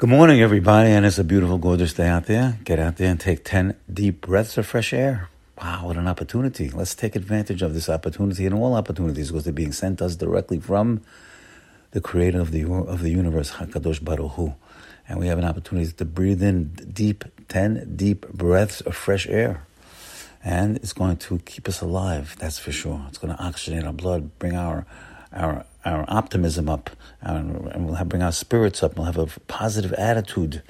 Good morning, everybody, and it's a beautiful, gorgeous day out there. Get out there and take 10 deep breaths of fresh air. Wow, what an opportunity. Let's take advantage of this opportunity and all opportunities because they're being sent us directly from the creator of the, of the universe, HaKadosh Baruch Hu. And we have an opportunity to breathe in deep, 10 deep breaths of fresh air. And it's going to keep us alive, that's for sure. It's going to oxygenate our blood, bring our our our optimism up, and we'll have, bring our spirits up. We'll have a positive attitude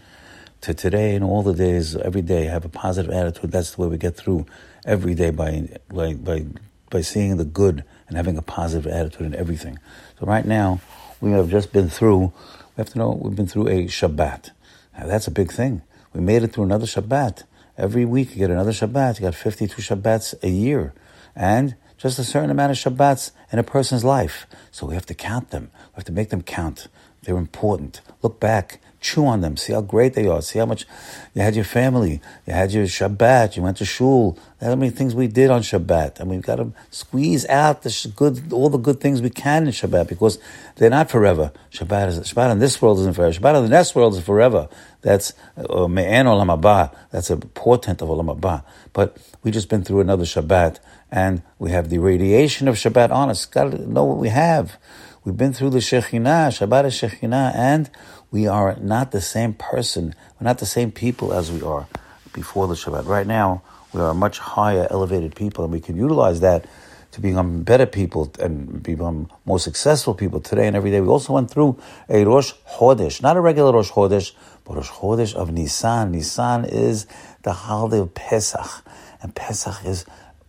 to today and all the days, every day. Have a positive attitude. That's the way we get through every day by by by by seeing the good and having a positive attitude in everything. So right now, we have just been through. We have to know we've been through a Shabbat. Now, that's a big thing. We made it through another Shabbat. Every week you get another Shabbat. You got 52 Shabbats a year. And just a certain amount of Shabbats in a person's life. So we have to count them. We have to make them count. They're important. Look back, chew on them, see how great they are, see how much you had your family, you had your Shabbat, you went to shul. How many things we did on Shabbat, and we've got to squeeze out the good, all the good things we can in Shabbat because they're not forever. Shabbat is Shabbat in this world isn't forever. Shabbat in the next world is forever. That's uh, olam haba. That's a portent of olam haba. But we just been through another Shabbat and we have the radiation of Shabbat on us. Got to know what we have. We've been through the Shekhinah, Shabbat is Shekhinah, and we are not the same person. We're not the same people as we are before the Shabbat. Right now, we are much higher, elevated people, and we can utilize that to become better people and become more successful people today and every day. We also went through a Rosh Chodesh, not a regular Rosh Chodesh, but Rosh Chodesh of Nisan. Nisan is the holiday of Pesach, and Pesach is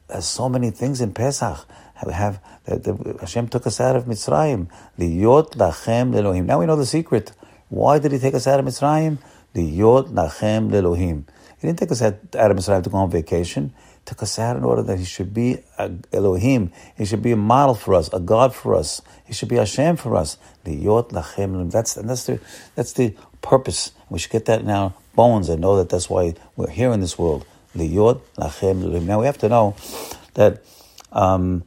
there's so many things in Pesach. We have the, Hashem took us out of Mitzrayim. Liyot lachem lelohim. Now we know the secret. Why did He take us out of Mitzrayim? Liyot lachem lelohim. He didn't take us out, of Mitzrayim to go on vacation. He took us out in order that He should be Elohim. He should be a model for us, a God for us. He should be Hashem for us. Liyot lachem lelohim. That's and that's the that's the purpose. We should get that in our bones and know that that's why we're here in this world. Liyot lachem Now we have to know that um,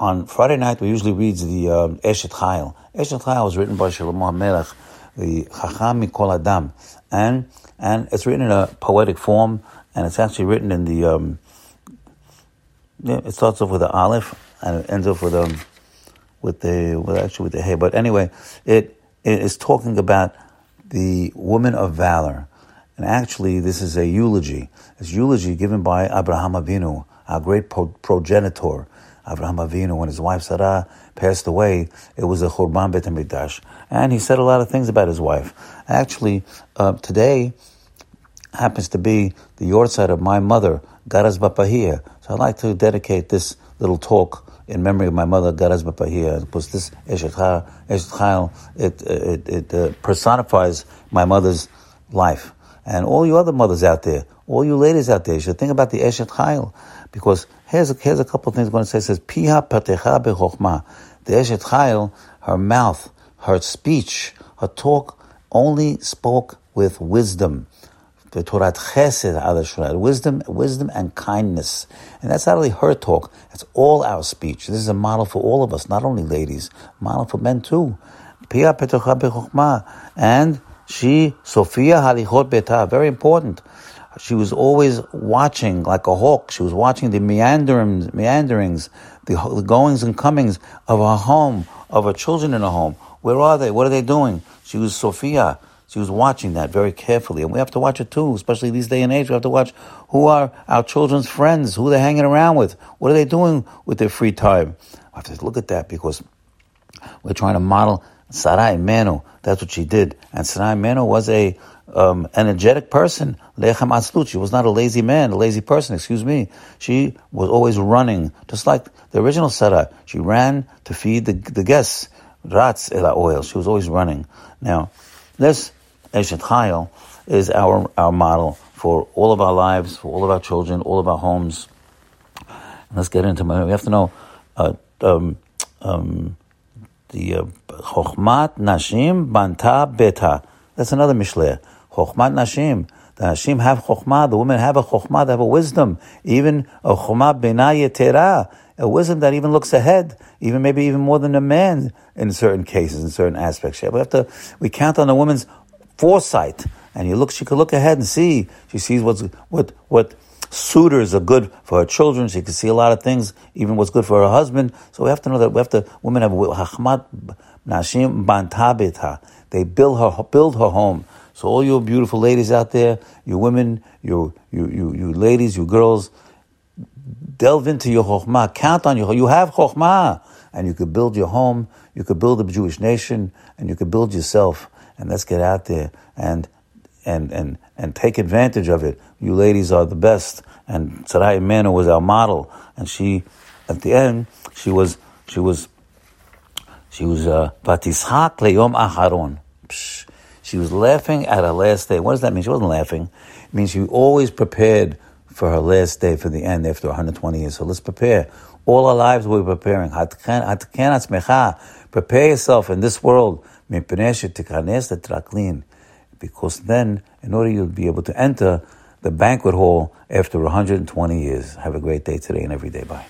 on Friday night we usually read the um, Eshet Chayil. Eshet Chayil was written by Shlomo HaMelech, the Chacham Mikol Adam, and and it's written in a poetic form, and it's actually written in the. Um, yeah, it starts off with the Aleph and it ends off with um with the with actually with the hay. But anyway, it it is talking about the woman of valor. And actually, this is a eulogy. It's a eulogy given by Abraham Avinu, our great pro- progenitor. Abraham Avinu, when his wife Sarah passed away, it was a Churban Bet HaMikdash. And he said a lot of things about his wife. Actually, uh, today happens to be the yahrzeit of my mother, Garaz Bapahia. So I'd like to dedicate this little talk in memory of my mother, Garaz Bapahia, because this Eshet it, it, it uh, personifies my mother's life. And all you other mothers out there, all you ladies out there, you should think about the Eshet Chayil. Because here's a, here's a couple of things I'm going to say. It says, Piha patecha bechokhma. The Eshet Chayil, her mouth, her speech, her talk only spoke with wisdom. The Torah chesed wisdom, wisdom and kindness. And that's not only her talk, that's all our speech. This is a model for all of us, not only ladies, model for men too. And she, Sophia Halichot Beta, very important. She was always watching like a hawk. She was watching the meanderings, meanderings, the, the goings and comings of her home, of her children in her home. Where are they? What are they doing? She was Sophia. She was watching that very carefully, and we have to watch it too, especially these day and age. We have to watch who are our children's friends, who they're hanging around with, what are they doing with their free time. We have to look at that because we're trying to model Sarah Imeinu, that's what she did. And Sarah Imeinu was a um, energetic person. Lechem Atzlut. She was not a lazy man, a lazy person, excuse me. She was always running, just like the original Sarai. She ran to feed the, the guests. Ratz ela oil. She was always running. Now, this Eshet Chayil is our, our model for all of our lives, for all of our children, all of our homes. Let's get into it. We have to know uh, um, um, the uh, Chokhmat Nashim Banta Beta. That's another Mishle. Chokhmat Nashim. The Nashim have Chokhmah, the women have a Chokhmah, they have a wisdom. Even a Chokhmah Bina Yetera, a wisdom that even looks ahead, even maybe even more than a man in certain cases, in certain aspects. We have to, we count on a woman's foresight, and you look, she could look ahead and see. She sees what's what what suitors are good for her children. She can see a lot of things, even what's good for her husband. So we have to know that we have to. Women have hachmat nashim bantabita. They build her build her home. So all you beautiful ladies out there, you women, you you you you ladies, you girls, delve into your chokhmah. Count on your. You have chokhmah, and you could build your home. You could build a Jewish nation, and you could build yourself. And let's get out there and and and and take advantage of it. You ladies are the best. And Sarah Imeinu was our model, and she, at the end, she was she was she was vatishak uh, leyom acharon. She was laughing at her last day. What does that mean? She wasn't laughing. It means she always prepared for her last day, for the end after 120 years. So let's prepare. All our lives we're preparing. Prepare yourself in this world. Because then, in order you'll be able to enter the banquet hall after 120 years. Have a great day today and every day. Bye.